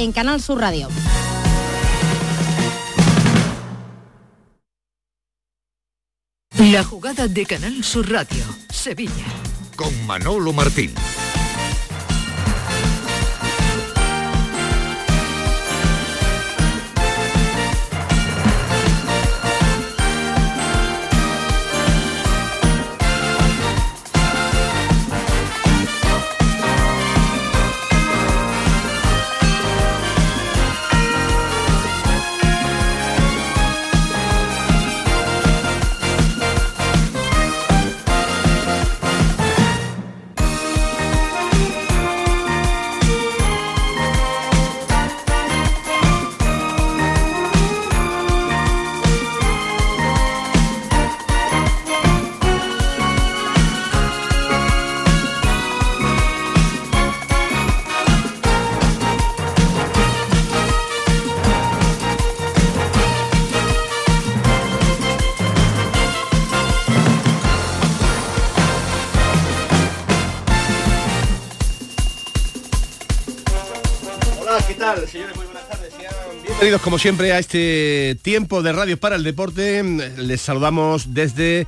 en Canal Sur Radio. La jugada de Canal Sur Radio, Sevilla. Con Manolo Martín. Como siempre a este tiempo de radio para el deporte. Les saludamos desde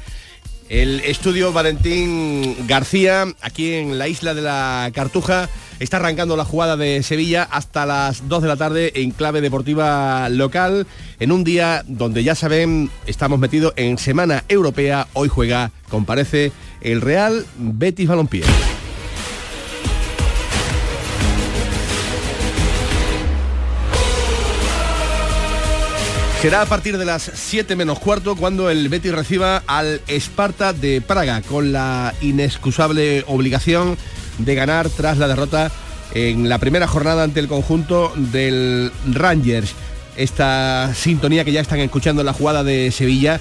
el estudio Valentín García, aquí en la isla de la Cartuja. Está arrancando la jugada de Sevilla hasta las 2 de la tarde en clave deportiva local, en un día donde ya saben, estamos metidos en Semana Europea. Hoy juega, comparece el Real Betis Balompié. Será a partir de las 7 menos cuarto cuando el Betis reciba al Esparta de Praga con la inexcusable obligación de ganar tras la derrota en la primera jornada ante el conjunto del Rangers. Esta sintonía que ya están escuchando en la jugada de Sevilla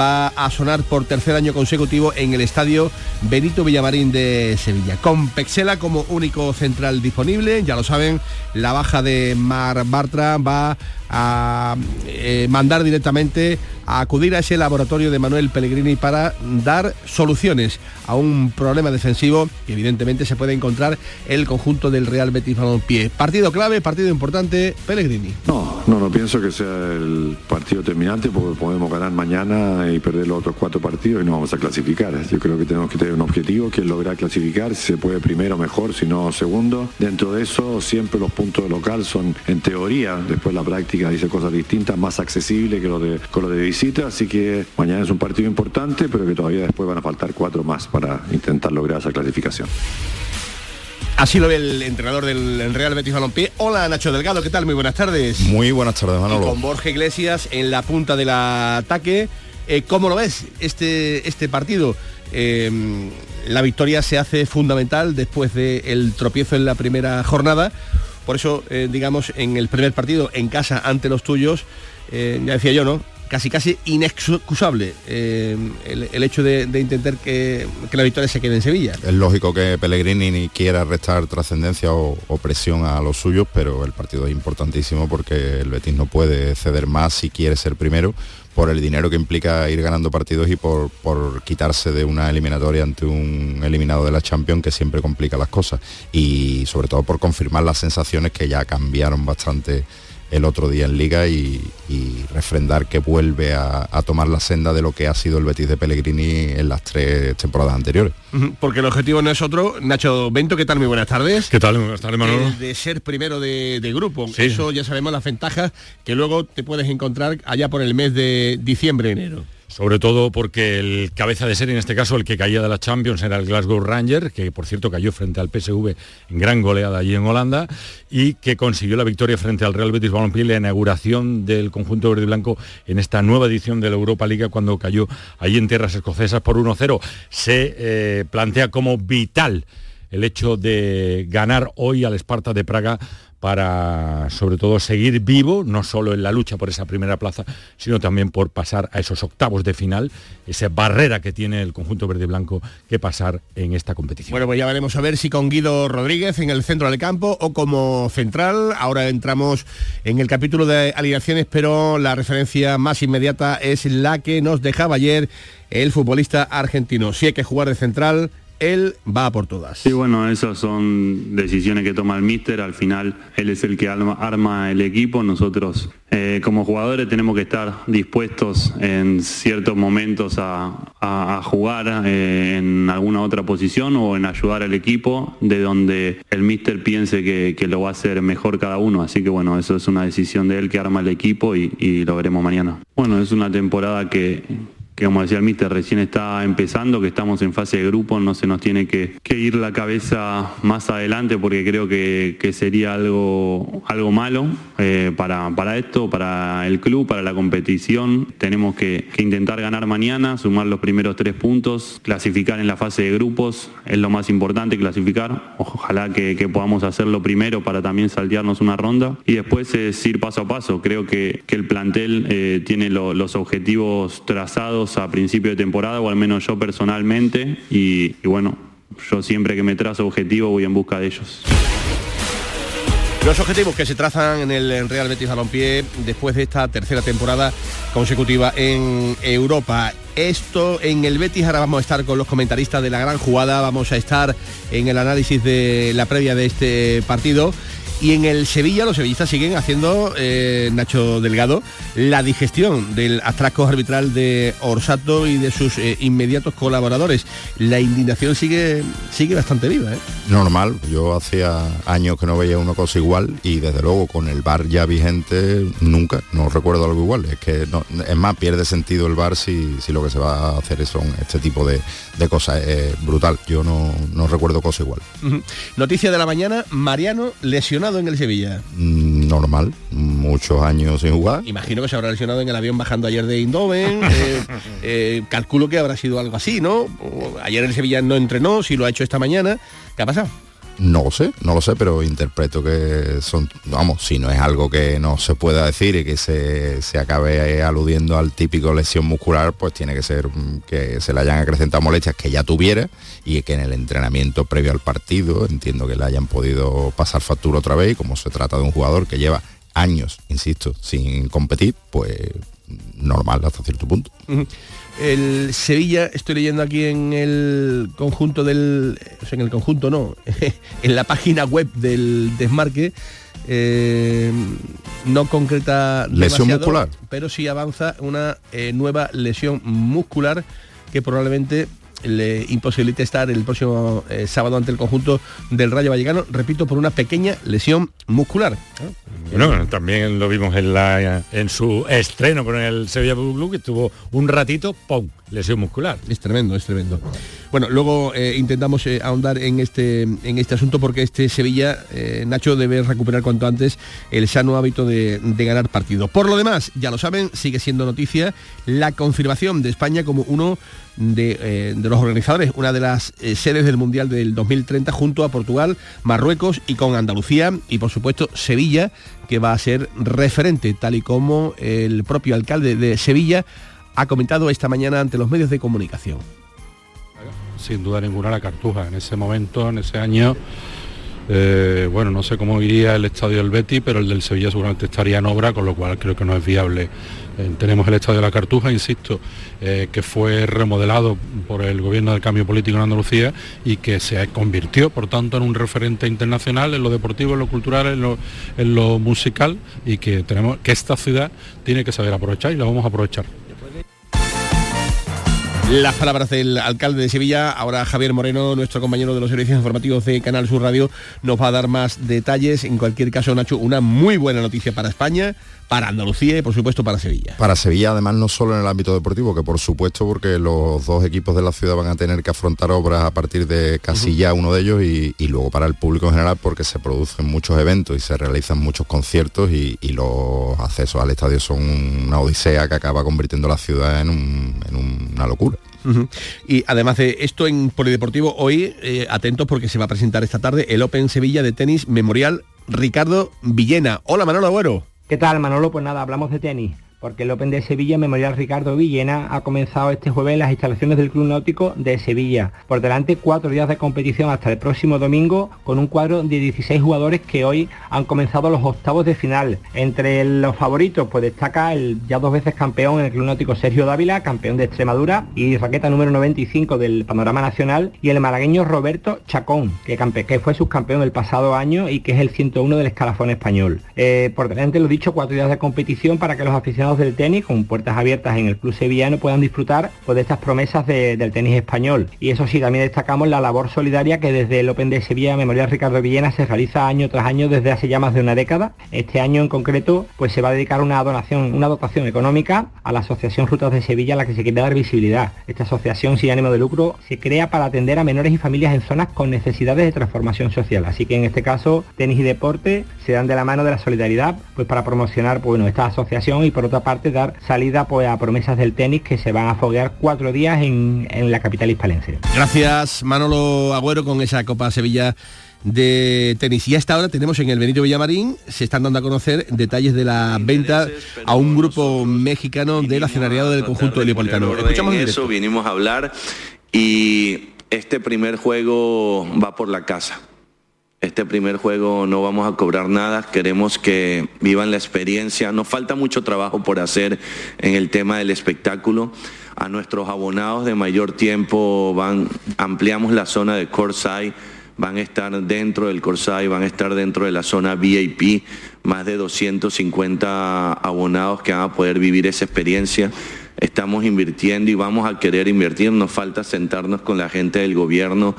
va a sonar por tercer año consecutivo en el estadio Benito Villamarín de Sevilla. Con Pexela como único central disponible, ya lo saben, la baja de Mar Bartra va a eh, mandar directamente a acudir a ese laboratorio de Manuel Pellegrini para dar soluciones a un problema defensivo que evidentemente se puede encontrar el conjunto del Real Betis Balompié. Partido clave, partido importante, Pellegrini. No, no, no pienso que sea el partido terminante porque podemos ganar mañana y perder los otros cuatro partidos y no vamos a clasificar. Yo creo que tenemos que tener un objetivo que es lograr clasificar, si se puede primero mejor, si no segundo. Dentro de eso siempre los puntos de local son en teoría, después la práctica dice cosas distintas, más accesible que lo de, con lo de visita, así que mañana es un partido importante, pero que todavía después van a faltar cuatro más para intentar lograr esa clasificación. Así lo ve el entrenador del Real Betis Balompié. Hola Nacho Delgado, ¿qué tal? Muy buenas tardes. Muy buenas tardes, Manolo. Y con Borja Iglesias en la punta del ataque. Eh, ¿Cómo lo ves este, este partido? Eh, la victoria se hace fundamental después del tropiezo en la primera jornada. Por eso, eh, digamos, en el primer partido, en casa, ante los tuyos, eh, ya decía yo, ¿no? Casi, casi inexcusable eh, el, hecho de, intentar que, la victoria se quede en Sevilla. Es lógico que Pellegrini ni quiera restar trascendencia o, presión a los suyos, pero el partido es importantísimo porque el Betis no puede ceder más si quiere ser primero por el dinero que implica ir ganando partidos y por, por, quitarse de una eliminatoria ante un eliminado de la Champions que siempre complica las cosas. Y sobre todo por confirmar las sensaciones que ya cambiaron bastante el otro día en Liga y, refrendar que vuelve a, tomar la senda de lo que ha sido el Betis de Pellegrini en las tres temporadas anteriores. Porque el objetivo no es otro. Nacho Bento, ¿qué tal? Muy buenas tardes. ¿Qué tal? buenas tardes, Manolo. de ser primero de, grupo. Eso ya sabemos las ventajas que luego te puedes encontrar allá por el mes de diciembre, enero sobre todo porque el cabeza de serie, en este caso el que caía de la Champions, era el Glasgow Ranger, que por cierto cayó frente al PSV en gran goleada allí en Holanda, y que consiguió la victoria frente al Real Betis Balompié, la inauguración del conjunto verde y blanco en esta nueva edición de la Europa Liga cuando cayó allí en tierras escocesas por 1-0. Se eh, plantea como vital el hecho de ganar hoy al Esparta de Praga para sobre todo seguir vivo, no solo en la lucha por esa primera plaza, sino también por pasar a esos octavos de final, esa barrera que tiene el conjunto verde y blanco que pasar en esta competición. Bueno, pues ya veremos a ver si con Guido Rodríguez en el centro del campo o como central. Ahora entramos en el capítulo de alineaciones, pero la referencia más inmediata es la que nos dejaba ayer el futbolista argentino. Si hay que jugar de central, él va a por todas. Sí, bueno, esas son decisiones que toma el míster, al final él es el que arma, el equipo, nosotros eh, como jugadores tenemos que estar dispuestos en ciertos momentos a, jugar eh, en alguna otra posición o en ayudar al equipo de donde el míster piense que, lo va a hacer mejor cada uno, así que bueno, eso es una decisión de él que arma el equipo y lo veremos mañana. Bueno, es una temporada que, que como decía el mister, recién está empezando, que estamos en fase de grupo, no se nos tiene que, ir la cabeza más adelante porque creo que, sería algo, algo malo eh, para, para esto, para el club, para la competición. Tenemos que, intentar ganar mañana, sumar los primeros tres puntos, clasificar en la fase de grupos, es lo más importante, clasificar. Ojalá que, podamos hacerlo primero para también saltearnos una ronda y después es ir paso a paso. Creo que, el plantel eh, tiene los objetivos trazados a principio de temporada, o al menos yo personalmente, y, bueno, yo siempre que me trazo objetivo voy en busca de ellos. Los objetivos que se trazan en el Real Betis Balompié después de esta tercera temporada consecutiva en Europa. Esto en el Betis, ahora vamos a estar con los comentaristas de la gran jugada, vamos a estar en el análisis de la previa de este partido y en el Sevilla los sevillistas siguen haciendo, eh, Nacho Delgado, la digestión del atraco arbitral de Orsato y de sus eh, inmediatos colaboradores. La indignación sigue, sigue bastante viva. ¿eh? Normal, yo hacía años que no veía una cosa igual y desde luego con el bar ya vigente nunca, no recuerdo algo igual. Es que no, es más, pierde sentido el bar si, si lo que se va a hacer son este tipo de, cosas. Es brutal, yo no, no recuerdo cosa igual. Noticia de la mañana, Mariano lesionado en el Sevilla? Mm, normal, muchos años sin jugar. Imagino que se habrá lesionado en el avión bajando ayer de Indoven. Eh, eh, calculo que habrá sido algo así, ¿no? Ayer el Sevilla no entrenó, si lo ha hecho esta mañana. ¿Qué ha pasado? No lo sé, no lo sé, pero interpreto que son, vamos, si no es algo que no se pueda decir y que se, se acabe aludiendo al típico lesión muscular, pues tiene que ser que se le hayan acrecentado molestias que ya tuviera y que en el entrenamiento previo al partido entiendo que le hayan podido pasar factura otra vez y como se trata de un jugador que lleva años, insisto, sin competir, pues normal hasta cierto punto. El Sevilla, estoy leyendo aquí en el conjunto del... en el conjunto no, en la página web del desmarque, eh, no concreta lesión muscular pero sí avanza una eh, nueva lesión muscular que probablemente le imposibilite estar el próximo eh, sábado ante el conjunto del Rayo Vallecano, repito, por una pequeña lesión muscular. Bueno, también lo vimos en, la, en su estreno con el Sevilla Blue que tuvo un ratito, ¡pum! lesión muscular. Es tremendo, es tremendo. Bueno, luego eh, intentamos eh, ahondar en este, en este asunto porque este Sevilla, Nacho, debe recuperar cuanto antes el sano hábito de, de, ganar partido. Por lo demás, ya lo saben, sigue siendo noticia la confirmación de España como uno eh, de, los organizadores, una de las eh, sedes del Mundial del 2030 junto a Portugal, Marruecos y con Andalucía y por supuesto Sevilla, que va a ser referente, tal y como el propio alcalde de Sevilla ha comentado esta mañana ante los medios de comunicación. Sin duda ninguna la cartuja, en ese momento, en ese año eh, bueno, no sé cómo iría el estadio del Betty, pero el del Sevilla seguramente estaría en obra, con lo cual creo que no es viable. Eh, tenemos el estadio de la Cartuja, insisto, eh, que fue remodelado por el gobierno del cambio político en Andalucía y que se convirtió, por tanto, en un referente internacional en lo deportivo, en lo cultural, en lo, en lo musical y que tenemos que esta ciudad tiene que saber aprovechar y la vamos a aprovechar. Las palabras del alcalde de Sevilla, ahora Javier Moreno, nuestro compañero de los servicios informativos de Canal Sur Radio, nos va a dar más detalles. En cualquier caso, Nacho, una muy buena noticia para España, para Andalucía y por supuesto para Sevilla. Para Sevilla, además, no solo en el ámbito deportivo, que por supuesto porque los dos equipos de la ciudad van a tener que afrontar obras a partir de casi ya uno de ellos y, luego para el público en general porque se producen muchos eventos y se realizan muchos conciertos y, los accesos al estadio son una odisea que acaba convirtiendo la ciudad en una locura. Y además de esto en Polideportivo, hoy eh, atentos porque se va a presentar esta tarde el Open Sevilla de tenis Memorial Ricardo Villena. Hola Manolo Agüero. ¿Qué tal Manolo? Pues nada, hablamos de tenis. Porque el Open de Sevilla Memorial Ricardo Villena ha comenzado este jueves en las instalaciones del Club Náutico de Sevilla. Por delante cuatro días de competición hasta el próximo domingo con un cuadro de 16 jugadores que hoy han comenzado los octavos de final. Entre los favoritos pues destaca el ya dos veces campeón en el Club Náutico Sergio Dávila, campeón de Extremadura y raqueta número 95 del panorama nacional y el malagueño Roberto Chacón, que, fue subcampeón el pasado año y que es el 101 del escalafón español. Eh, por delante lo dicho, cuatro días de competición para que los aficionados del tenis con puertas abiertas en el club sevillano puedan disfrutar pues, de estas promesas del tenis español. Y eso sí, también destacamos la labor solidaria que desde el Open de Sevilla Memorial Ricardo Villena se realiza año tras año desde hace ya más de una década. Este año en concreto pues se va a dedicar una donación, una dotación económica a la Asociación Rutas de Sevilla a la que se quiere dar visibilidad. Esta asociación sin ánimo de lucro se crea para atender a menores y familias en zonas con necesidades de transformación social. Así que en este caso tenis y deporte se dan de la mano de la solidaridad pues para promocionar pues, bueno, esta asociación y por otra parte dar salida pues, a promesas del tenis que se van a foguear cuatro días en, en la capital hispalense. Gracias Manolo Agüero con esa Copa Sevilla de tenis. Y hasta ahora tenemos en el Benito Villamarín, se están dando a conocer detalles de la venta a un grupo mexicano del accionariado del conjunto heliopolitano. Escuchamos eso, vinimos a hablar y este primer juego va por la casa. Este primer juego no vamos a cobrar nada, queremos que vivan la experiencia. Nos falta mucho trabajo por hacer en el tema del espectáculo. A nuestros abonados de mayor tiempo van, ampliamos la zona de Corsay, van a estar dentro del Corsay, van a estar dentro de la zona VIP, más de 250 abonados que van a poder vivir esa experiencia estamos invirtiendo y vamos a querer invertir. Nos falta sentarnos con la gente del gobierno.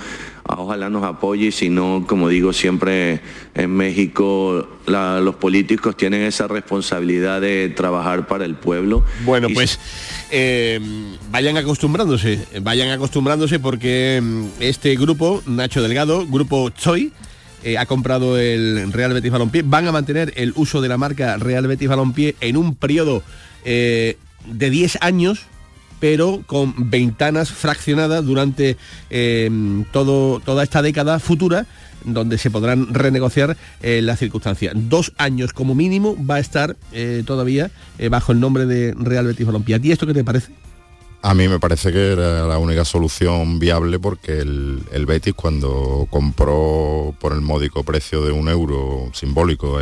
Ojalá nos apoye y si no, como digo siempre en México, los políticos tienen esa responsabilidad de trabajar para el pueblo. Bueno, pues eh, vayan acostumbrándose, vayan acostumbrándose porque mm, este grupo, Nacho Delgado, grupo Choi, eh, ha comprado el Real Betis Balompié, van a mantener el uso de la marca Real Betis Balompié en un periodo eh, de 10 años pero con ventanas fraccionadas durante eh, toda esta década futura donde se podrán renegociar eh, las circunstancias. Dos años como mínimo va a estar eh, todavía bajo el nombre de Real Betis Balompié. ¿Y esto qué te parece? A mí me parece que era la única solución viable porque el, Betis cuando compró por el módico precio de un euro simbólico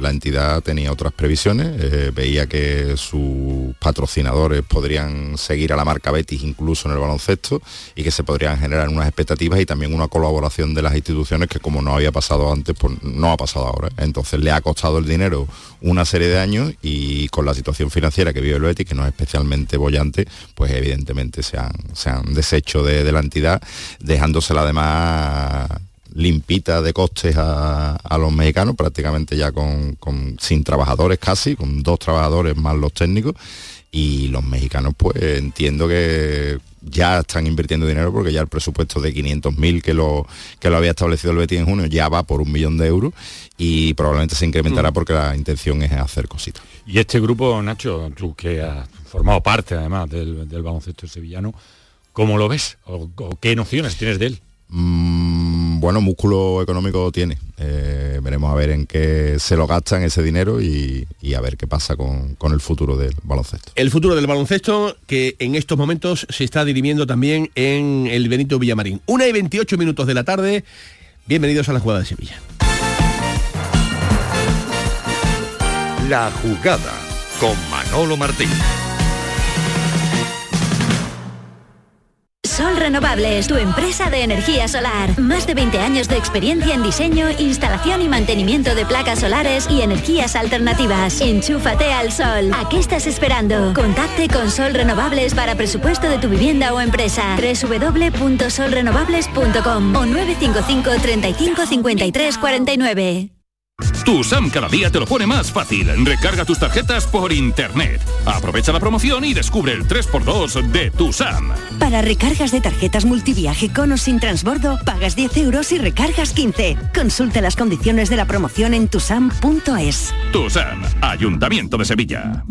la entidad tenía otras previsiones, eh, veía que sus patrocinadores podrían seguir a la marca Betis incluso en el baloncesto y que se podrían generar unas expectativas y también una colaboración de las instituciones que como no había pasado antes, pues no ha pasado ahora. Entonces le ha costado el dinero una serie de años y con la situación financiera que vive el Betis, que no es especialmente bollante, pues evidentemente se han, se han deshecho de, la entidad, dejándosela además limpita de costes a, los mexicanos, prácticamente ya con, sin trabajadores casi, con dos trabajadores más los técnicos, y los mexicanos pues entiendo que ya están invirtiendo dinero porque ya el presupuesto de 500.000 que lo, que lo había establecido el Betis en junio ya va por un millón de euros y probablemente se incrementará mm. porque la intención es hacer cositas. Y este grupo, Nacho, tú que has formado parte además del, baloncesto sevillano, ¿cómo lo ves? ¿O, qué nociones tienes de él? Mm, bueno, músculo económico tiene. Eh, veremos a ver en qué se lo gastan ese dinero y, a ver qué pasa con, el futuro del baloncesto. El futuro del baloncesto que en estos momentos se está dirimiendo también en el Benito Villamarín. Una y 28 minutos de la tarde. Bienvenidos a la jugada de Sevilla. La jugada con Manolo Martín. Sol Renovables, tu empresa de energía solar. Más de 20 años de experiencia en diseño, instalación y mantenimiento de placas solares y energías alternativas. Enchúfate al sol. ¿A qué estás esperando? Contacte con Sol Renovables para presupuesto de tu vivienda o empresa. www.solrenovables.com o 955 35 53 49. Tu SAM cada día te lo pone más fácil. Recarga tus tarjetas por internet. Aprovecha la promoción y descubre el 3x2 de tu SAM. Para recargas de tarjetas multiviaje con o sin transbordo, pagas 10 euros y recargas 15. Consulta las condiciones de la promoción en tusam.es. Tu SAM, Ayuntamiento de Sevilla.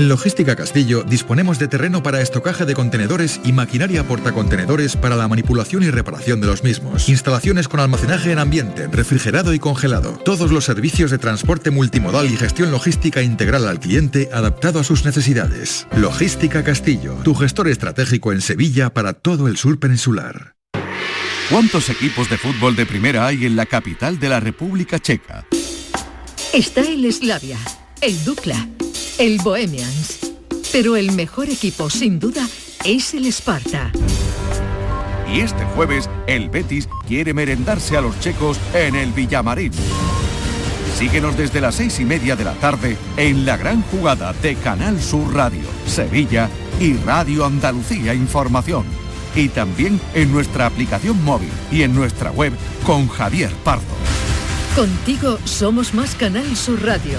En Logística Castillo disponemos de terreno para estocaje de contenedores y maquinaria portacontenedores para la manipulación y reparación de los mismos. Instalaciones con almacenaje en ambiente, refrigerado y congelado. Todos los servicios de transporte multimodal y gestión logística integral al cliente adaptado a sus necesidades. Logística Castillo, tu gestor estratégico en Sevilla para todo el sur peninsular. ¿Cuántos equipos de fútbol de primera hay en la capital de la República Checa? Está el Slavia, el Dukla el Bohemians. Pero el mejor equipo, sin duda, es el Sparta. Y este jueves, el Betis quiere merendarse a los checos en el Villamarín. Síguenos desde las seis y media de la tarde en la gran jugada de Canal Sur Radio, Sevilla y Radio Andalucía Información. Y también en nuestra aplicación móvil y en nuestra web con Javier Pardo. Contigo somos más Canal Sur Radio.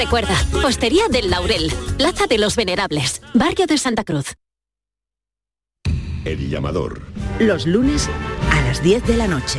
Recuerda, Postería del Laurel, Plaza de los Venerables, Barrio de Santa Cruz. El llamador. Los lunes a las 10 de la noche.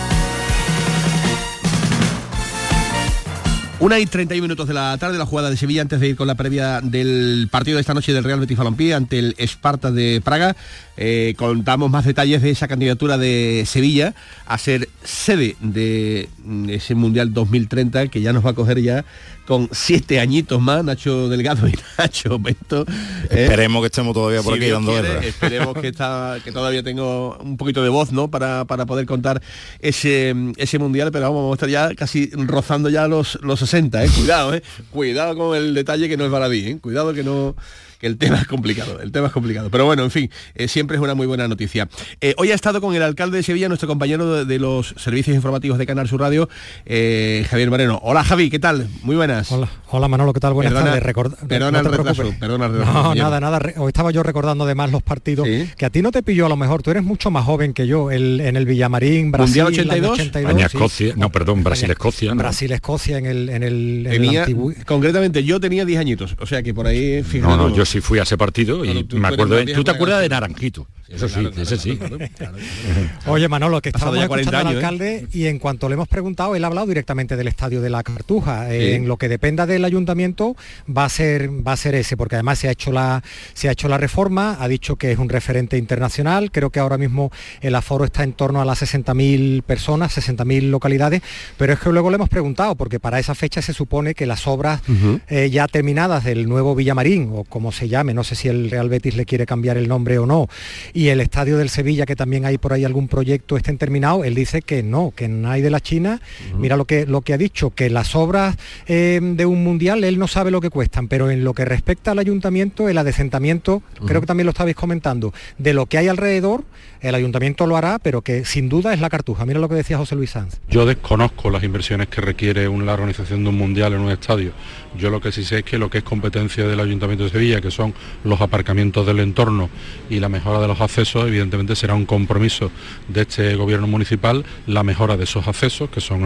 Una y 31 minutos de la tarde, la jugada de Sevilla antes de ir con la previa del partido de esta noche del Real Betis Balompié ante el Esparta de Praga. Eh, contamos más detalles de esa candidatura de Sevilla a ser sede de ese Mundial 2030 que ya nos va a coger ya con siete añitos más, Nacho Delgado y Nacho Bento. ¿eh? Esperemos que estemos todavía por aquí dando guerra. Esperemos que, está, que todavía tengo un poquito de voz ¿no? para, para poder contar ese, ese mundial, pero vamos, a estar ya casi rozando ya los, los 60, ¿eh? cuidado, ¿eh? cuidado con el detalle que no es baladí, ¿eh? cuidado que no que el tema es complicado, el tema es complicado. Pero bueno, en fin, eh, siempre es una muy buena noticia. Eh, hoy ha estado con el alcalde de Sevilla, nuestro compañero de, los servicios informativos de Canal Sur Radio, eh, Javier Moreno. Hola Javi, ¿qué tal? Muy buenas. Hola, hola Manolo, ¿qué tal? Buenas perdona, tardes. perdona, el retraso, perdona el retraso. No, nada, nada. Hoy estaba yo recordando además los partidos que a ti no te pilló a lo mejor. Tú eres mucho más joven que yo. El, en el Villamarín, Brasil, Mundial 82. 82 España, Escocia. No, perdón, Brasil-Escocia. Brasil, Escocia en el, en el, en tenía, el antiguo... Concretamente, yo tenía 10 añitos. O sea que por ahí, fíjate. No, no, yo sí fui a ese partido y me acuerdo de, ¿Tú te acuerdas de Naranjito? Eso sí, ese sí. Oye, Manolo, que estábamos ya escuchando 40 al años, alcalde y en cuanto le hemos preguntado, él ha hablado directamente del estadio de la Cartuja. Eh. En lo que dependa del ayuntamiento va a ser va a ser ese, porque además se ha hecho la se ha hecho la reforma, ha dicho que es un referente internacional. Creo que ahora mismo el aforo está en torno a las 60.000 personas, 60.000 localidades, pero es que luego le hemos preguntado, porque para esa fecha se supone que las obras eh, ya terminadas del nuevo Villamarín, o como se llame, no sé si el Real Betis le quiere cambiar el nombre o no, y el estadio del Sevilla, que también hay por ahí algún proyecto, estén terminados, él dice que no, que no hay de la China. Mira lo que, lo que ha dicho, que las obras eh, de un mundial, él no sabe lo que cuestan, pero en lo que respecta al ayuntamiento, el adecentamiento, creo que también lo estabais comentando, de lo que hay alrededor, el ayuntamiento lo hará, pero que sin duda es la cartuja. Mira lo que decía José Luis Sanz. Yo desconozco las inversiones que requiere la organización de un mundial en un estadio. Yo lo que sí sé es que lo que es competencia del Ayuntamiento de Sevilla, que son los aparcamientos del entorno y la mejora de los accesos, evidentemente será un compromiso de este gobierno municipal la mejora de esos accesos, que son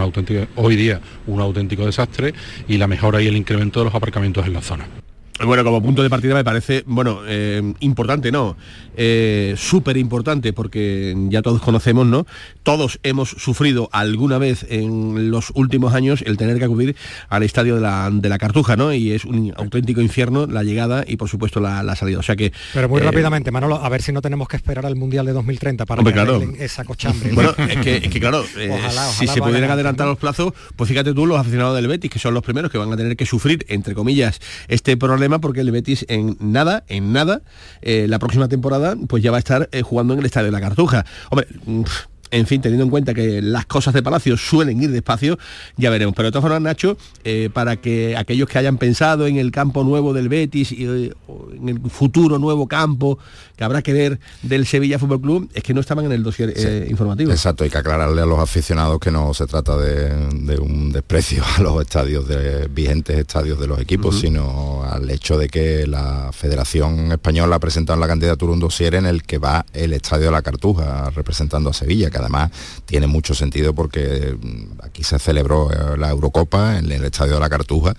hoy día un auténtico desastre, y la mejora y el incremento de los aparcamientos en la zona. Bueno, como punto de partida me parece, bueno, eh, importante, ¿no? Eh, Súper importante porque ya todos conocemos, ¿no? Todos hemos sufrido alguna vez en los últimos años el tener que acudir al estadio de la, de la Cartuja, ¿no? Y es un auténtico infierno la llegada y por supuesto la, la salida. O sea que... Pero muy eh, rápidamente, Manolo, a ver si no tenemos que esperar al Mundial de 2030 para Hombre, que claro. esa cochambre. Bueno, es que, es que, claro, eh, Ojalá, ojalá si se pudieran adelantar los plazos, pues fíjate tú los aficionados del Betis, que son los primeros que van a tener que sufrir, entre comillas, este problema, porque el Betis en nada, en nada, eh, la próxima temporada, pues ya va a estar eh, jugando en el Estadio de la Cartuja. Hombre, mm, en fin, teniendo en cuenta que las cosas de Palacio suelen ir despacio, ya veremos. Pero de todas formas, Nacho, eh, para que aquellos que hayan pensado en el campo nuevo del Betis y en el futuro nuevo campo que habrá que ver del Sevilla Fútbol Club, es que no estaban en el dossier eh, informativo. Exacto, hay que aclararle a los aficionados que no se trata de, de un desprecio a los estadios de vigentes estadios de los equipos, sino al hecho de que la Federación Española ha presentado en la candidatura un dossier en el que va el estadio de la Cartuja representando a Sevilla, que además tiene mucho sentido porque mm, aquí se celebró eh, la Eurocopa en el estadio de la Cartuja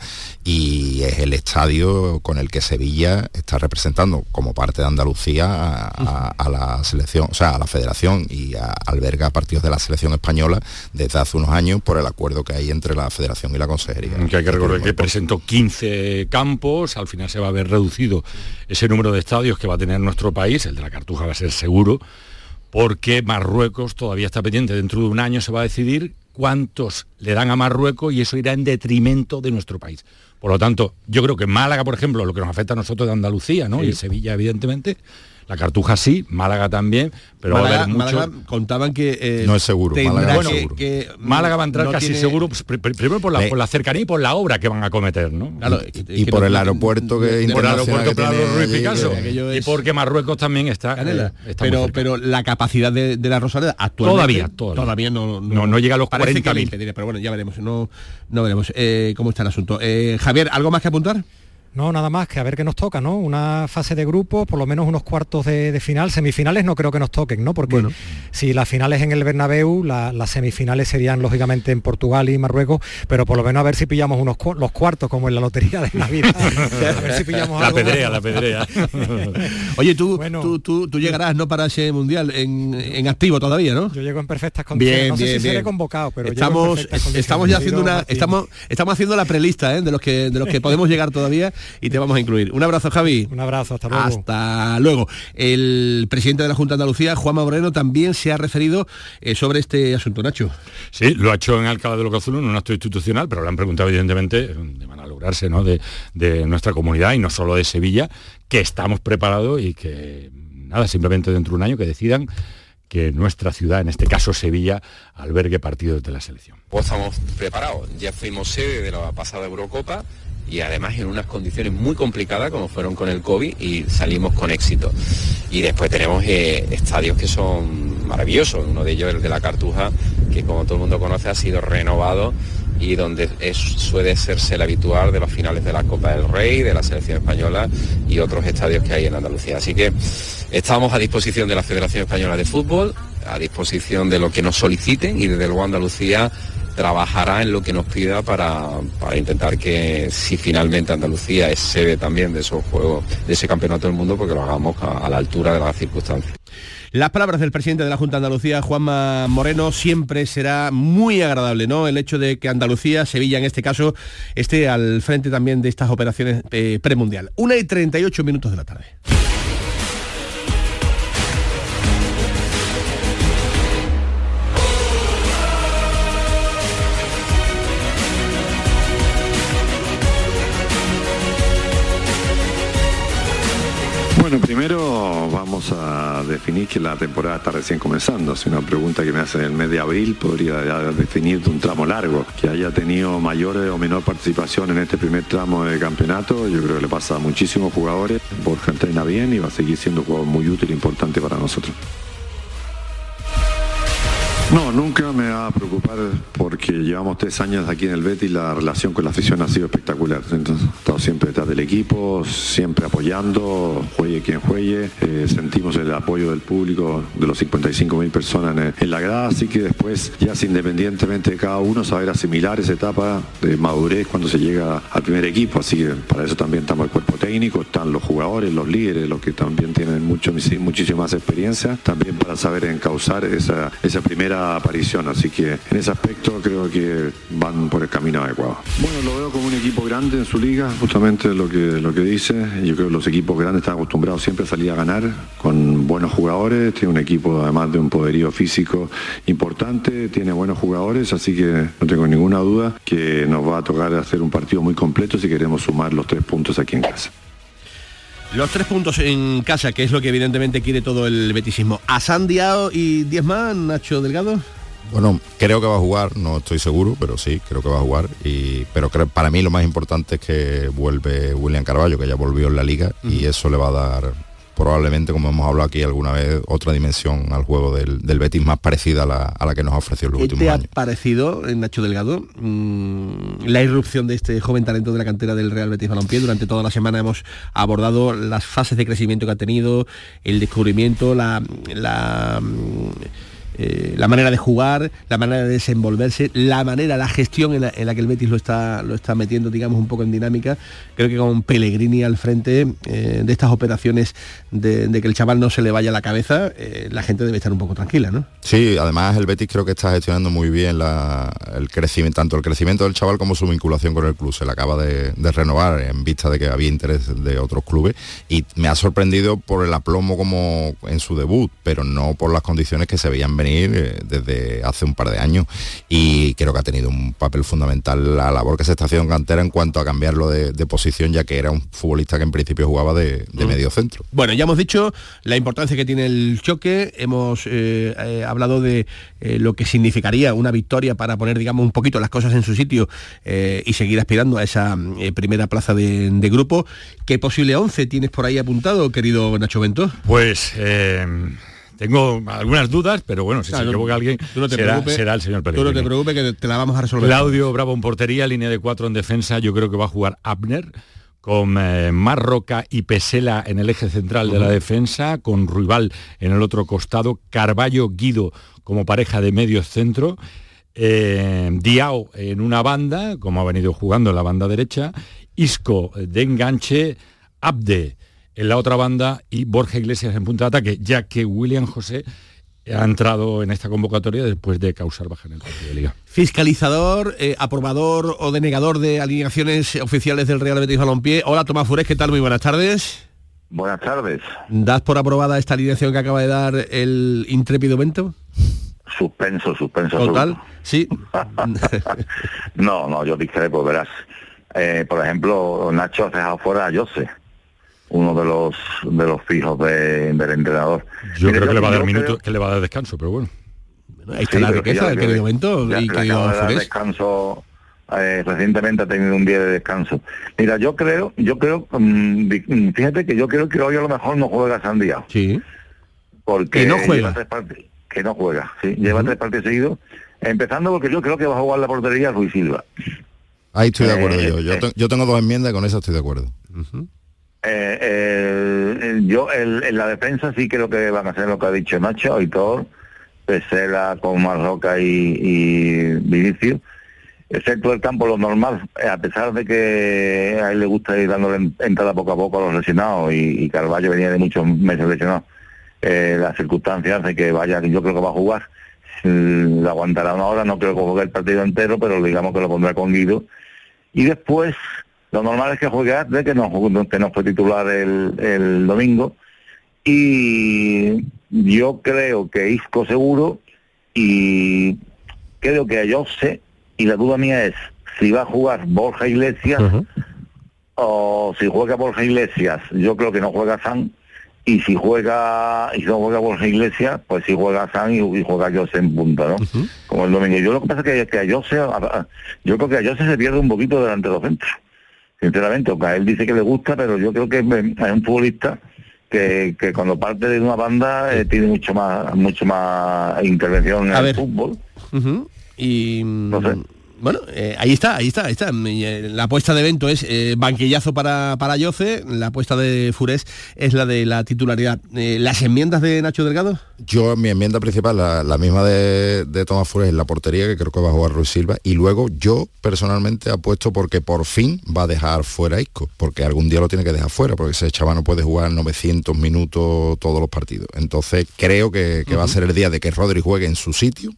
y es el estadio con el que Sevilla está representando como parte de Andalucía a, a- a la selección, o sea, a la federación y a- alberga partidos de la selección española desde hace unos años por el acuerdo que hay entre la federación y la consejería. Que hay que recordar que presentó 15 campos, al final se va a ver reducido ese número de estadios que va a tener nuestro país, el de la Cartuja va a ser seguro, porque Marruecos todavía está pendiente, dentro de un año se va a decidir cuántos le dan a Marruecos y eso irá en detrimento de nuestro país. Por lo tanto, yo creo que Málaga, por ejemplo, lo que nos afecta a nosotros de Andalucía, ¿no? Sí. Y Sevilla, evidentemente, la Cartuja sí, Málaga también, pero va a haber mucho... Málaga contaban que eh, No es seguro, Málaga no es que- seguro. que, Málaga va a entrar no casi tiene- seguro, pues, pri- pri- primero por la, Eh. por la cercanía y por la obra que van a cometer, ¿no? Claro, y por el aeropuerto que por el aeropuerto que Prado tiene Ruiz allí, Picasso que- aquello y porque Marruecos también está, Canela. eh, está muy pero, cerca. pero la capacidad de, de la Rosaleda actualmente Todavía, todavía. no, No, no llega a los parece que le 40.000. impediría, pero bueno, ya veremos, no, no veremos eh, cómo está el asunto. Eh, Javier, ¿algo más que apuntar? No, nada más que a ver qué nos toca, ¿no? Una fase de grupos, por lo menos unos cuartos de, de final. Semifinales no creo que nos toquen, ¿no? Porque Bueno. si las finales en el Bernabéu, la- las semifinales serían lógicamente en Portugal y Marruecos, pero por lo menos a ver si pillamos unos cu- los cuartos como en la lotería de Navidad. a ver si pillamos la algo pedrea, bueno. la pedrea. Oye, tú, Bueno. tú, tú, tú llegarás no para ese mundial en, en activo todavía, ¿no? Yo llego en perfectas condiciones. Bien, no sé bien, si seré bien. convocado, pero llego en estamos, estamos ya haciendo una, estamos, estamos haciendo la prelista ¿eh? de los que de los que podemos llegar todavía y te vamos a incluir. Un abrazo, Javi. Un abrazo, hasta luego. Hasta luego. El presidente de la Junta de Andalucía, Juanma Moreno, también se ha referido eh, sobre este asunto, Nacho. Sí, lo ha hecho en Alcalá de los Cazulos, en un acto institucional, pero le han preguntado evidentemente de manera a lograrse ¿no? de, de nuestra comunidad y no solo de Sevilla, que estamos preparados y que nada, simplemente dentro de un año que decidan que nuestra ciudad, en este caso Sevilla, albergue partidos de la selección. Pues estamos preparados. Ya fuimos sede de la pasada Eurocopa y además en unas condiciones muy complicadas como fueron con el COVID y salimos con éxito. Y después tenemos eh, estadios que son maravillosos. Uno de ellos, el de la Cartuja, que como todo el mundo conoce ha sido renovado y donde es, suele serse el habitual de los finales de la Copa del Rey, de la selección española y otros estadios que hay en Andalucía. Así que estamos a disposición de la Federación Española de Fútbol, a disposición de lo que nos soliciten y desde luego Andalucía trabajará en lo que nos pida para, para intentar que si finalmente Andalucía es sede también de esos juegos, de ese campeonato del mundo, porque lo hagamos a, a la altura de las circunstancias. Las palabras del presidente de la Junta de Andalucía, Juanma Moreno, siempre será muy agradable, ¿no? El hecho de que Andalucía, Sevilla en este caso, esté al frente también de estas operaciones eh, premundial. Una y 38 minutos de la tarde. Bueno, primero vamos a definir que la temporada está recién comenzando. Si una pregunta que me hacen en el mes de abril podría definir un tramo largo. Que haya tenido mayor o menor participación en este primer tramo de campeonato, yo creo que le pasa a muchísimos jugadores. Borja entrena bien y va a seguir siendo un jugador muy útil e importante para nosotros. No, nunca me va a preocupar porque llevamos tres años aquí en el Betis y la relación con la afición ha sido espectacular. Entonces, he estado siempre detrás del equipo, siempre apoyando, juegue quien juegue. Eh, sentimos el apoyo del público, de los 55 mil personas en, en la grada, así que después, ya independientemente de cada uno, saber asimilar esa etapa de madurez cuando se llega al primer equipo. Así que para eso también estamos el cuerpo técnico, están los jugadores, los líderes, los que también tienen mucho, muchísima experiencia, también para saber encauzar esa primera aparición, así que en ese aspecto creo que van por el camino adecuado. Bueno, lo veo como un equipo grande en su liga, justamente lo que, lo que dice. Yo creo que los equipos grandes están acostumbrados siempre a salir a ganar con buenos jugadores, tiene un equipo además de un poderío físico importante, tiene buenos jugadores, así que no tengo ninguna duda que nos va a tocar hacer un partido muy completo si queremos sumar los tres puntos aquí en casa. Los tres puntos en casa, que es lo que evidentemente quiere todo el betisismo. ¿A Sandiao y diez más, Nacho Delgado? Bueno, creo que va a jugar, no estoy seguro, pero sí, creo que va a jugar. Y, pero creo, para mí lo más importante es que vuelve William Carballo, que ya volvió en la liga, y eso le va a dar probablemente, como hemos hablado aquí alguna vez, otra dimensión al juego del, Betis más parecida a la, que nos ha ofrecido en los ¿Qué últimos te años. ha parecido, Nacho Delgado, mm, la irrupción de este joven talento de la cantera del Real Betis Balompié? Durante toda la semana hemos abordado las fases de crecimiento que ha tenido, el descubrimiento, la... la eh, la manera de jugar, la manera de desenvolverse, la manera, la gestión en la, que el Betis lo está, lo está metiendo, digamos, un poco en dinámica. Creo que con Pellegrini al frente eh, de estas operaciones de, que el chaval no se le vaya la cabeza, eh, la gente debe estar un poco tranquila, ¿no? Sí, además el Betis creo que está gestionando muy bien el crecimiento, tanto el crecimiento del chaval como su vinculación con el club. Se le acaba de, renovar en vista de que había interés de otros clubes y me ha sorprendido por el aplomo como en su debut, pero no por las condiciones que se veían venir eh, desde hace un par de años y creo que ha tenido un papel fundamental la labor que se está haciendo en cantera en cuanto a cambiarlo de, posición, ya que era un futbolista que en principio jugaba de, Mm. medio centro. Bueno, ya hemos dicho la importancia que tiene el choque, hemos eh, eh, hablado de lo que significaría una victoria para poner, digamos, un poquito las cosas en su sitio y seguir aspirando a esa primera plaza de, grupo. ¿Qué posible 11 tienes por ahí apuntado, querido Nacho Bento? Pues... Tengo algunas dudas, pero bueno, si se equivoca alguien, no será, el señor Pellegrini. Tú no te preocupes que te la vamos a resolver. Claudio Bravo en portería, línea de cuatro en defensa, yo creo que va a jugar Abner con eh, Marroca y Pesela en el eje central de la defensa, con Ruibal en el otro costado, Carballo Guido como pareja de medio centro, eh, Diao en una banda, como ha venido jugando en la banda derecha, Isco de enganche, Abde en la otra banda y Borja Iglesias en punta de ataque, ya que William José ha entrado en esta convocatoria después de causar baja en el partido de liga. Fiscalizador, eh, aprobador o denegador de alineaciones oficiales del Real Betis Balompié. Hola Tomás Fures, ¿qué tal? Muy buenas tardes. Buenas tardes. ¿Das por aprobada esta alineación que acaba de dar el intrépido Vento? Suspenso, suspenso. Total, sí. no, no, yo discrepo, verás. Eh, por ejemplo, Nacho ha dejado fuera a Jose uno de los de los fijos de, del entrenador. Yo creo que le va a dar minuto, que le va a dar descanso, pero bueno. ahí está la riqueza del querido momento y querido descanso eh, recientemente ha tenido un día de descanso. Mira, yo creo, yo creo, mm, fíjate que yo creo que hoy a lo mejor no juega Sandía. Sí. Porque que no juega. que no juega, sí. Lleva tres partidos seguidos. Empezando porque yo creo que va a jugar la portería Ruiz Silva. Ahí estoy de acuerdo yo. Yo, yo, tengo dos enmiendas y con eso estoy de acuerdo. Eh, yo en la defensa sí creo que van a hacer lo que ha dicho Nacho, Aitor, Pesela con Marroca y, y Vinicio. Excepto el campo, lo normal, eh, a pesar de que a él le gusta ir dándole entrada poco a poco a los lesionados y, y venía de muchos meses lesionado, eh, las circunstancias de que vaya, yo creo que va a jugar, lo aguantará una hora, no creo que juegue el partido entero, pero digamos que lo pondrá con Guido. Y después, lo normal es que juegue de que no, que no fue titular el, el domingo. Y yo creo que Isco seguro y creo que yo sé, y la duda mía es si va a jugar Borja Iglesias o si juega Borja Iglesias, yo creo que no juega San y si juega y si no juega Borja Iglesias, pues si juega San y, y juega Jose en punta, ¿no? Como el domingo. Yo lo que pasa es que, que a Jose, yo creo que a Jose se pierde un poquito delante de los centros sinceramente, aunque a él dice que le gusta, pero yo creo que es un futbolista que, que cuando parte de una banda eh, tiene mucho más mucho más intervención en el fútbol. Y mm, bueno, eh, ahí está, ahí está, ahí está. Eh, La apuesta de evento es eh, banquillazo para, para Yoce, la apuesta de Furés es la de la titularidad. Eh, ¿Las enmiendas de Nacho Delgado? Yo, mi enmienda principal, la, la misma de, de Tomás Fures en la portería, que creo que va a jugar Ruiz Silva, y luego yo personalmente apuesto porque por fin va a dejar fuera a Isco, porque algún día lo tiene que dejar fuera, porque ese chaval no puede jugar 900 minutos todos los partidos. Entonces creo que, que va a ser el día de que Rodri juegue en su sitio,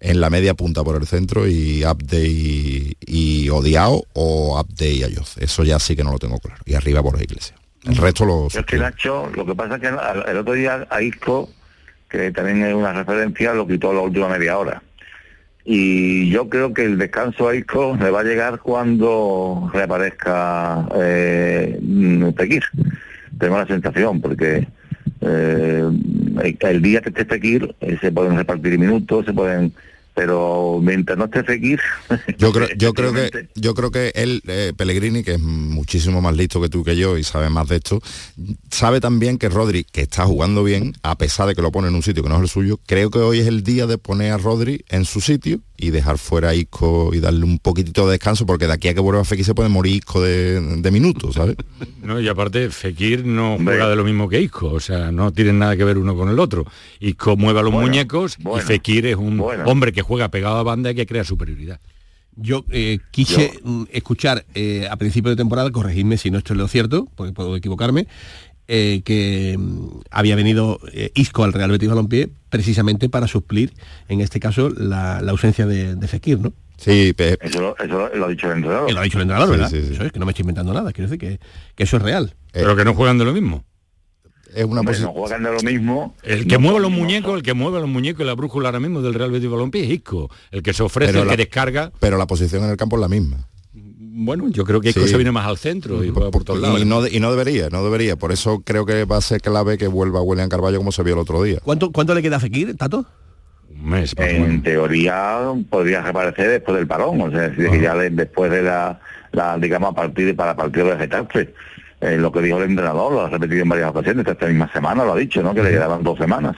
en la media punta por el centro y Abde y, Odiao o Abde y Ayoz. Eso ya sí que no lo tengo claro. Y arriba por la iglesia. El resto lo... Yo es que Nacho, lo que pasa es que el otro día a Isco, que también es una referencia, lo quitó la última media hora. Y yo creo que el descanso a Isco le va a llegar cuando reaparezca eh. Tengo la sensación, porque eh, el, día que esté Fekir eh, se pueden repartir minutos, se pueden... Pero mientras no esté Fekir... Yo creo, yo creo que yo creo que él, eh, Pellegrini, que es muchísimo más listo que tú que yo y sabe más de esto, sabe también que Rodri, que está jugando bien, a pesar de que lo pone en un sitio que no es el suyo, creo que hoy es el día de poner a Rodri en su sitio y dejar fuera a Isco y darle un poquitito de descanso, porque de aquí a que vuelva Fekir se puede morir Isco de, de minutos, ¿sabes? No, y aparte Fekir no juega de lo mismo que Isco, o sea, no tienen nada que ver uno con el otro. Isco mueve a los muñecos y Fekir es un hombre que juega pegado a banda y que crea superioridad. Yo eh, quise escuchar eh, a principio de temporada, corregidme si no esto es lo cierto, porque puedo equivocarme, eh, que mm, había venido eh, Isco al Real Betis Balompié precisamente para suplir, en este caso, la, la ausencia de, de Fekir, ¿no? Sí, Eso, lo- eso lo ha dicho el entrenador. Que lo ha dicho el entrenador, Sí, ¿verdad? sí, sí. Eso es, que no me estoy inventando nada, quiero decir que, que eso es real. Pero que no juegan de lo mismo. Es una Hombre, no juegan de lo mismo. El que No mueve los muñecos, el que mueve los muñecos y la brújula ahora mismo del Real Betis Balompié es Isco. El que se ofrece, Pero el la- que descarga. Pero la posición en el campo es la misma. Bueno, yo creo que Sí. se viene más al centro y juega por todos lados. Y no, y no debería, no debería. Por eso creo que va a ser clave que vuelva William Carballo como se vio el otro día. ¿Cuánto, ¿Cuánto le queda a Fekir, Tato? Un mes. En teoría podría reaparecer después del parón, o sea, es decir, que ya de- después de la, la, digamos, a partir para partido de Getafe. Eh, lo que dijo el entrenador, lo ha repetido en varias ocasiones, esta misma semana lo ha dicho, ¿no? Que le quedaban dos semanas.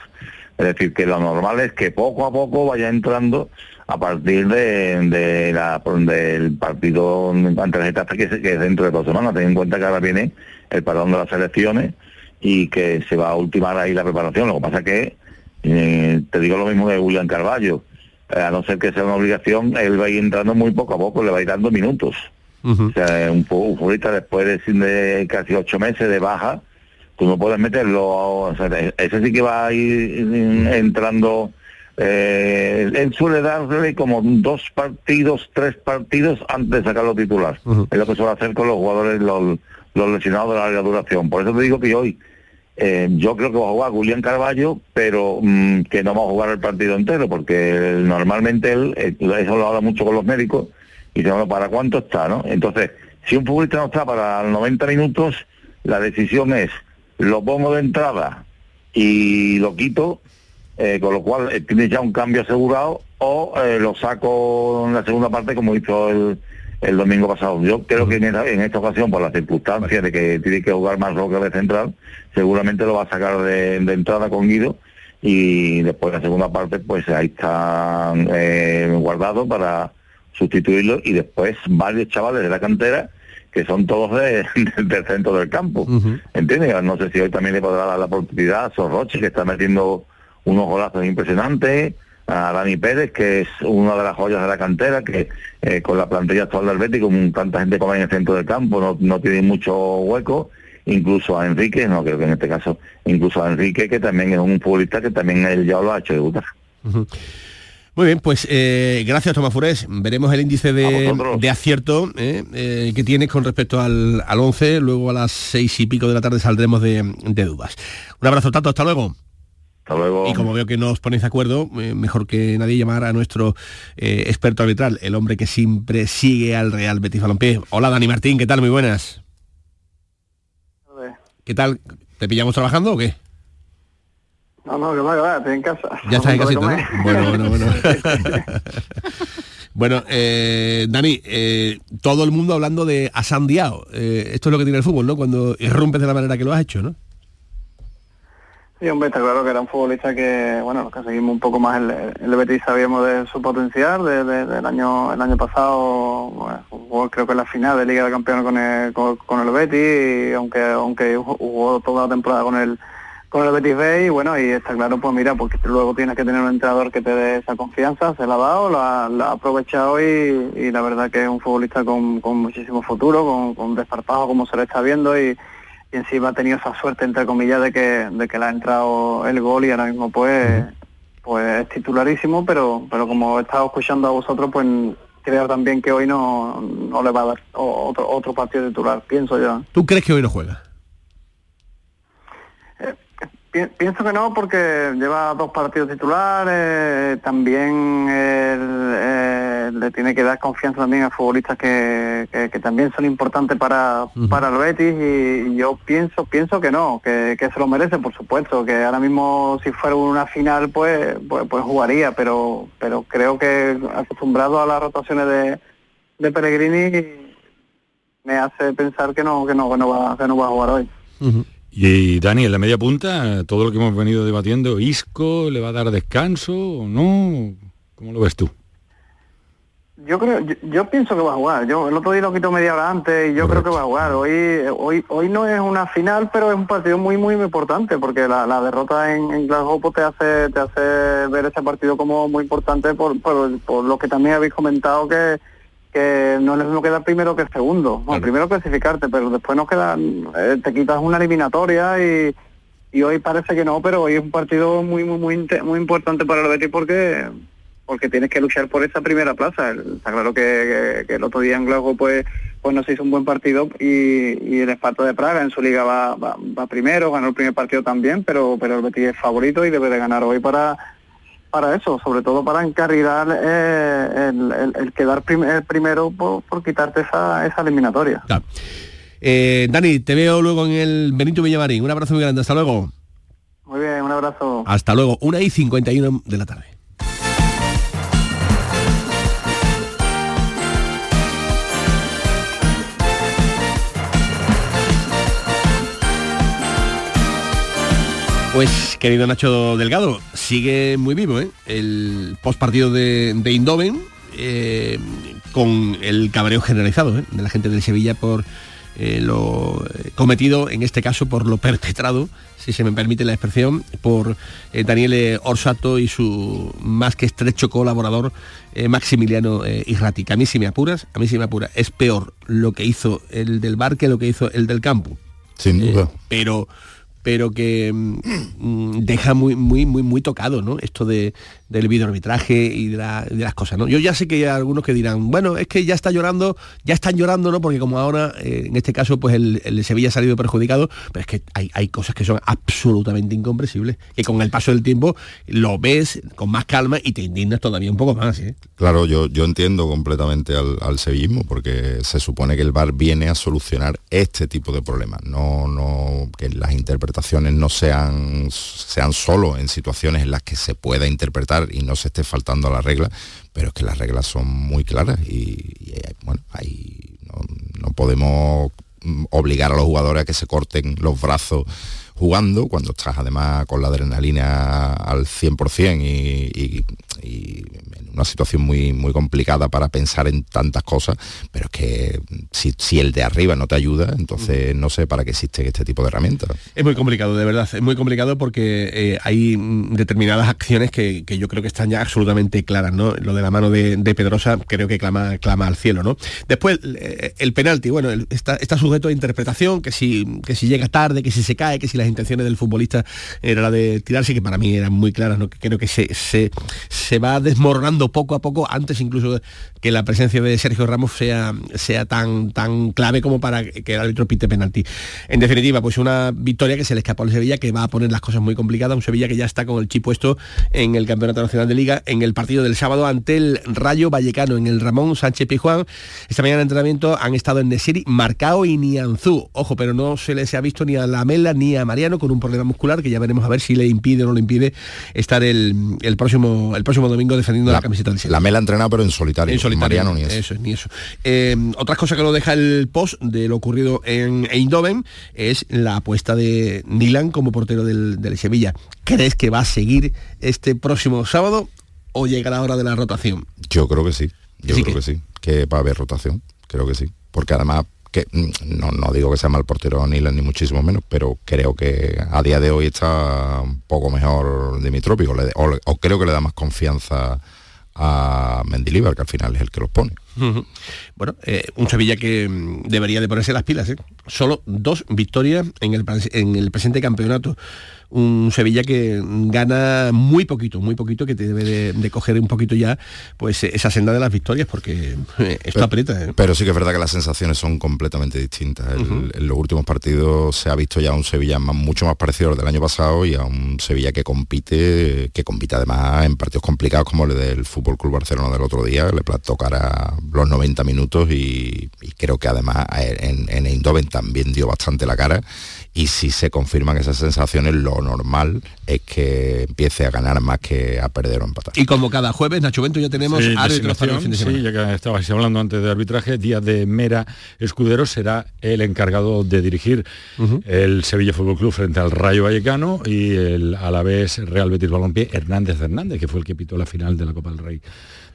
Es decir, que lo normal es que poco a poco vaya entrando a partir de, de la, del partido ante el Getafe, que, es- que dentro de dos semanas. Ten en cuenta que ahora viene el parón de las elecciones y que se va a ultimar ahí la preparación. Lo que pasa que, eh, te digo lo mismo de William Carballo, eh, a no ser que sea una obligación, él va a ir entrando muy poco a poco, le va a ir dando minutos. O sea, un, fu- un futbolista después de, de casi ocho meses de baja, tú no puedes meterlo, o sea, ese sí que va a ir entrando, eh, él suele darle como dos partidos, tres partidos antes de sacarlo titular. Es lo que suele hacer con los jugadores, los, los lesionados de larga duración. Por eso te digo que hoy eh, yo creo que va a jugar Julián Carballo, pero mm, que no va a jugar el partido entero, porque normalmente él, eh, eso lo habla mucho con los médicos, y dice, bueno, ¿para cuánto está? no Entonces, si un futbolista no está para 90 minutos, la decisión es, lo pongo de entrada y lo quito, eh, con lo cual eh, tiene ya un cambio asegurado, o eh, lo saco en la segunda parte como hizo el, el domingo pasado. Yo creo que en esta, en esta ocasión, por las circunstancias de que tiene que jugar más Roque de central, seguramente lo va a sacar de, de entrada con Guido y después la segunda parte, pues ahí están eh, guardados para sustituirlo y después varios chavales de la cantera que son todos de- del centro del campo. ¿Entiendes? No sé si hoy también le podrá dar la oportunidad a Sorroche, que está metiendo unos golazos impresionantes, a Dani Pérez, que es una de las joyas de la cantera, que eh, con la plantilla actual del Betis, con tanta gente como en el centro del campo, no, no tiene mucho hueco, incluso a Enrique, no creo que en este caso, incluso a Enrique, que también es un futbolista que también él ya lo ha hecho debutar. Muy bien, pues eh, gracias Tomás Furés. Veremos el índice de, de acierto eh, eh, que tienes con respecto al, al 11. Luego a las seis y pico de la tarde saldremos de, de dudas. Un abrazo, Tato. Hasta luego. Hasta luego. Y como veo que no os ponéis de acuerdo, eh, mejor que nadie llamar a nuestro eh, experto arbitral, el hombre que siempre sigue al Real Betis Balompié. Hola Dani Martín, ¿qué tal? Muy buenas. ¿Qué tal? ¿Te pillamos trabajando o qué? No, no, que va, que va, estoy en casa. Ya estás en casita, ¿no? Bueno, bueno, bueno. bueno, eh, Dani, eh, todo el mundo hablando de Asandiao. Eh, esto es lo que tiene el fútbol, ¿no? Cuando irrumpes de la manera que lo has hecho, ¿no? Sí, hombre, está claro que era un futbolista que, bueno, que seguimos un poco más el, el Betis sabíamos de su potencial, de, de- del año el año pasado, bueno, jugó creo que la final de Liga de Campeones con el, con, el Betis, y aunque aunque jugó toda la temporada con el con el Betis B y bueno, y está claro, pues mira, porque luego tienes que tener un entrenador que te dé esa confianza, se la ha dado, la, la ha aprovechado y, y la verdad que es un futbolista con, con muchísimo futuro, con, con desparpajo como se le está viendo y, y encima ha tenido esa suerte entre comillas de que de que le ha entrado el gol y ahora mismo pues pues es titularísimo pero pero como he estado escuchando a vosotros pues creo también que hoy no, no le va a dar otro otro partido titular pienso yo ¿Tú crees que hoy no juega? Pi- pienso que no porque lleva dos partidos titulares también él, eh, le tiene que dar confianza también a futbolistas que, que- que también son importantes para, para el Betis y, y yo pienso pienso que no que, que se lo merece por supuesto que ahora mismo si fuera una final pues pues, pues jugaría pero pero creo que acostumbrado a las rotaciones de, de Pellegrini me hace pensar que no que no que no va que no va a jugar hoy Y Dani, en la media punta, todo lo que hemos venido debatiendo, ¿Isco le va a dar descanso o no? ¿Cómo lo ves tú? Yo creo, yo, yo pienso que va a jugar. Yo el otro día lo quito media hora antes y yo creo que va a jugar. Hoy, hoy, hoy no es una final, pero es un partido muy, muy importante porque la, la derrota en, en Glasgow pues, te hace, te hace ver ese partido como muy importante por, por, por lo que también habéis comentado que que no es lo mismo quedar primero que segundo. Bueno, primero clasificarte, pero después nos queda, eh, te quitas una eliminatoria y, y hoy parece que no, pero hoy es un partido muy muy muy muy importante para el Betis porque porque tienes que luchar por esa primera plaza. El- Está claro que, que- que el otro día en Glasgow pues pues no se hizo un buen partido y, y el Esparta de Praga en su liga va, va, va primero, ganó el primer partido también, pero pero el Betis es favorito y debe de ganar hoy para para eso, sobre todo para encarrilar eh, el, el- el quedar prim- el primero por, por quitarte esa, esa eliminatoria. Eh, Dani, te veo luego en el Benito Villamarín. Un abrazo muy grande. Hasta luego. Muy bien, un abrazo. Hasta luego. Una y 51 de la tarde. Pues querido Nacho Delgado, sigue muy vivo ¿eh? el postpartido de, de Indoven eh, con el cabreo generalizado ¿eh? de la gente del Sevilla por eh, lo cometido, en este caso por lo perpetrado, si se me permite la expresión, por Daniele Orsato y su más que estrecho colaborador Maximiliano Irrati. Que a mí si me apuras, a mí si me apura, es peor lo que hizo el del bar que lo que hizo el del campo Sin duda. pero pero que mm, deja muy muy muy muy tocado no esto de del videoarbitraje y de, la- de las cosas yo ya sé que hay algunos que dirán bueno es que ya está llorando ya están llorando no porque como ahora eh, en este caso pues el, el Sevilla ha salido perjudicado pero es que hay, hay cosas que son absolutamente incomprensibles que con el paso del tiempo lo ves con más calma y te indignas todavía un poco más ¿eh? Claro, yo, yo entiendo completamente al, al sevillismo porque se supone que el VAR viene a solucionar este tipo de problemas, no, no que las interpretaciones no sean, sean solo en situaciones en las que se pueda interpretar y no se esté faltando a la regla, pero es que las reglas son muy claras y, eh, bueno, ahí no, no podemos mm, obligar a los jugadores a que se corten los brazos jugando cuando estás además con la adrenalina al 100% y, y- y en una situación muy, muy complicada para pensar en tantas cosas, pero es que si, si el de arriba no te ayuda, entonces no sé para qué existen este tipo de herramientas. Es muy complicado, de verdad, es muy complicado porque eh, hay determinadas acciones que, que yo creo que están ya absolutamente claras, ¿no? Lo de la mano de, de Pedrosa creo que clama, clama al cielo, ¿no? Después, eh, el penalti, bueno, el- está, está sujeto a interpretación, que si, que si llega tarde, que si se cae, que si las intenciones del futbolista era la de tirarse, que para mí eran muy claras, ¿no? Creo que se, se, se va desmoronando poco a poco, antes incluso que la presencia de Sergio Ramos sea, sea tan, tan clave como para que el árbitro pite penalti. En definitiva, pues una victoria que se le escapó al Sevilla, que va a poner las cosas muy complicadas, un Sevilla que ya está con el chip puesto en el Campeonato Nacional de Liga, en el partido del sábado ante el Rayo Vallecano, en el Ramón Sánchez Pijuán. Esta mañana en entrenamiento han estado en Nesiri, Marcao y Nianzú. Ojo, pero no se les ha visto ni a Lamela ni a María Mariano con un problema muscular que ya veremos a ver si le impide o no le impide estar el, próximo el próximo domingo defendiendo la, camiseta La Mela entrenado pero en solitario. En solitario. Mariano ni eso. Eso, ni eso. Eh, otras cosas que lo deja el post de lo ocurrido en Eindhoven es la apuesta de Nilan como portero del, del Sevilla. ¿Crees que va a seguir este próximo sábado o llegará la hora de la rotación? Yo creo que sí. Yo creo que... sí, que va a haber rotación, creo que sí. Porque además, que mm, no, digo que sea mal portero Nilan ni muchísimo menos, pero creo que a día de hoy está un poco mejor Dimitropi, o, o, creo que le da más confianza a Mendilibar, que al final es el que los pone. Bueno, eh, un Sevilla que mm, debería de ponerse las pilas, ¿eh? Solo dos victorias en el, en el presente campeonato un Sevilla que gana muy poquito, muy poquito, que te debe de, coger un poquito ya pues esa senda de las victorias, porque eh, esto aprieta. ¿eh? Pero sí que es verdad que las sensaciones son completamente distintas. En los últimos partidos se ha visto ya un Sevilla mucho más parecido al del año pasado y a un Sevilla que compite, que compite además en partidos complicados como el del Fútbol Club Barcelona del otro día, le tocará los 90 minutos y, creo que además en, en Eindhoven también dio bastante la cara y si se confirman esas sensaciones, lo normal es que empiece a ganar más que a perder o empatar. Y como cada jueves, Nacho Bento, ya tenemos sí, árbitros para el fin de semana. Sí, ya que estabais hablando antes de arbitraje, día de Mera Escudero será el encargado de dirigir el Sevilla Fútbol Club frente al Rayo Vallecano y el Alavés Real Betis Balompié Hernández Hernández, que fue el que pitó la final de la Copa del Rey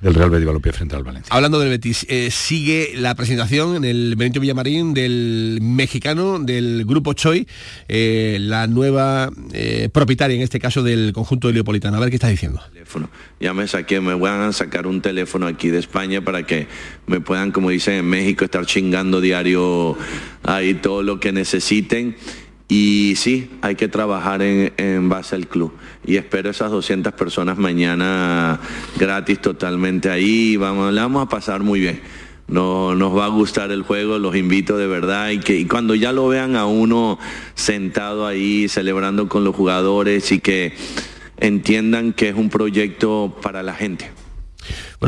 del Real Betis Balompié frente al Valencia. Hablando del Betis, eh, sigue la presentación en el Benito Villamarín del mexicano del Grupo Choi, eh, la nueva eh, propietaria en este caso del conjunto heliopolitano. A ver qué está diciendo. Teléfono. Ya me saqué, me van a sacar un teléfono aquí de España para que me puedan, como dicen en México, estar chingando diario ahí todo lo que necesiten. Y sí, hay que trabajar en, base al club. Y espero esas 200 personas mañana gratis totalmente ahí. Vamos, vamos a pasar muy bien. No, nos va a gustar el juego, los invito de verdad. Y, que, y cuando ya lo vean a uno sentado ahí celebrando con los jugadores y que entiendan que es un proyecto para la gente.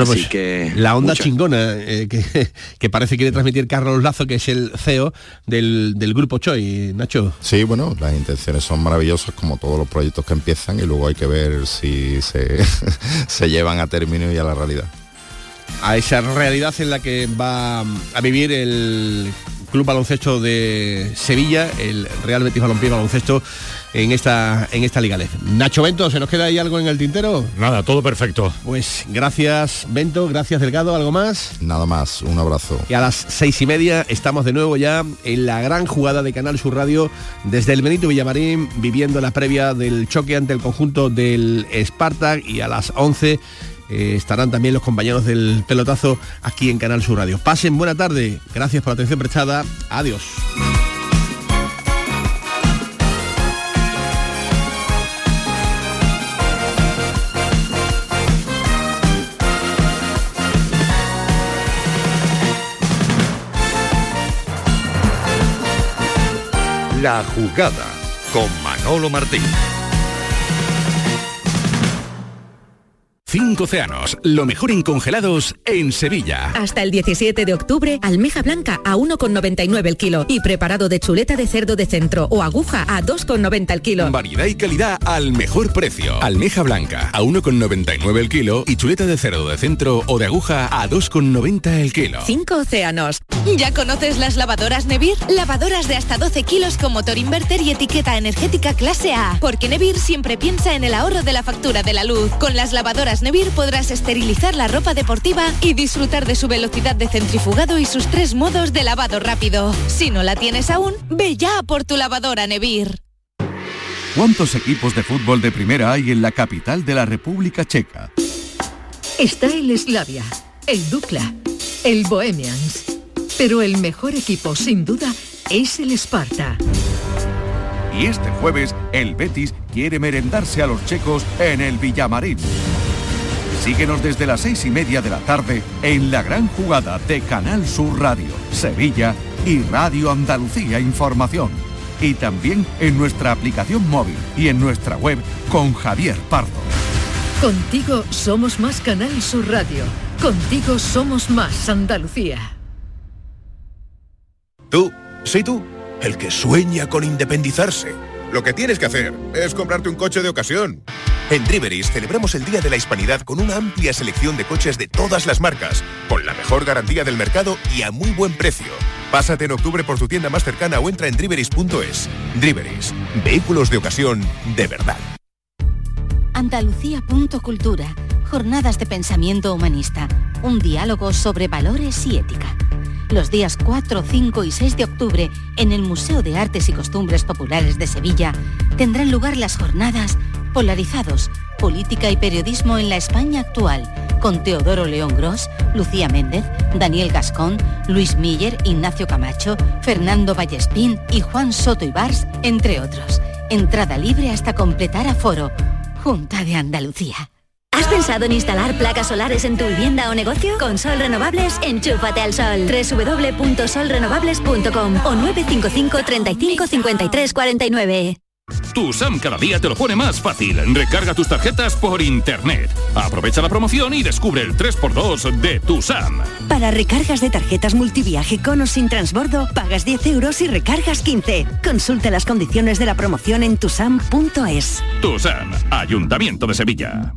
Bueno, pues que la onda chingona eh, que, parece quiere transmitir Carlos Lazo, que es el CEO del, grupo Choi, Nacho. Sí, bueno, las intenciones son maravillosas como todos los proyectos que empiezan y luego hay que ver si se, se llevan a término y a la realidad. A esa realidad en la que va a vivir el Club Baloncesto de Sevilla, el Real Betis Balompié Baloncesto en esta, en esta Liga LED. Nacho Bento, ¿se nos queda ahí algo en el tintero? Nada, todo perfecto. Pues gracias Bento, gracias Delgado, ¿algo más? Nada más, un abrazo. Y a las seis y media estamos de nuevo ya en la gran jugada de Canal Sur Radio desde el Benito Villamarín, viviendo la previa del choque ante el conjunto del Spartak y a las 11 eh, estarán también los compañeros del pelotazo aquí en Canal Sur Radio. Pasen buena tarde, gracias por la atención prestada, adiós. La jugada con Manolo Martín. Cinco océanos, lo mejor en congelados en Sevilla. Hasta el 17 de octubre, almeja blanca a 1,99 el kilo y preparado de chuleta de cerdo de centro o aguja a 2,90 el kilo. Variedad y calidad al mejor precio. Almeja blanca a 1,99 el kilo y chuleta de cerdo de centro o de aguja a 2,90 el kilo. Cinco océanos. ¿Ya conoces las lavadoras Nevir? Lavadoras de hasta 12 kilos con motor inverter y etiqueta energética clase A. Porque Nevir siempre piensa en el ahorro de la factura de la luz. Con las lavadoras Nevir podrás esterilizar la ropa deportiva y disfrutar de su velocidad de centrifugado y sus tres modos de lavado rápido. Si no la tienes aún, ve ya por tu lavadora Nevir. ¿Cuántos equipos de fútbol de primera hay en la capital de la República Checa? Está el Slavia, el Dukla, el Bohemians. Pero el mejor equipo, sin duda, es el Sparta. Y este jueves, el Betis quiere merendarse a los checos en el Villamarín. Síguenos desde las seis y media de la tarde en la gran jugada de Canal Sur Radio, Sevilla y Radio Andalucía Información. Y también en nuestra aplicación móvil y en nuestra web con Javier Pardo. Contigo somos más Canal Sur Radio. Contigo somos más Andalucía. Tú, sí tú, el que sueña con independizarse Lo que tienes que hacer es comprarte un coche de ocasión. En Driveris celebramos el Día de la Hispanidad con una amplia selección de coches de todas las marcas, con la mejor garantía del mercado y a muy buen precio. Pásate en octubre por tu tienda más cercana o entra en driveris.es. Driveris, vehículos de ocasión de verdad. Andalucía.cultura. Jornadas de pensamiento humanista. Un diálogo sobre valores y ética. Los días 4, 5 y 6 de octubre, en el Museo de Artes y Costumbres Populares de Sevilla, tendrán lugar las jornadas Polarizados, Política y Periodismo en la España actual, con Teodoro León Gros, Lucía Méndez, Daniel Gascón, Luis Miller, Ignacio Camacho, Fernando Vallespín y Juan Soto Ibars, entre otros. Entrada libre hasta completar aforo. Junta de Andalucía. ¿Has pensado en instalar placas solares en tu vivienda o negocio? Con Sol Renovables, enchúfate al sol. www.solrenovables.com o 955 35 53 49. Tu SAM cada día te lo pone más fácil. Recarga tus tarjetas por internet. Aprovecha la promoción y descubre el 3x2 de tu SAM. Para recargas de tarjetas multiviaje con o sin transbordo, pagas 10 euros y recargas 15. Consulta las condiciones de la promoción en tusam.es. Tu SAM, Ayuntamiento de Sevilla.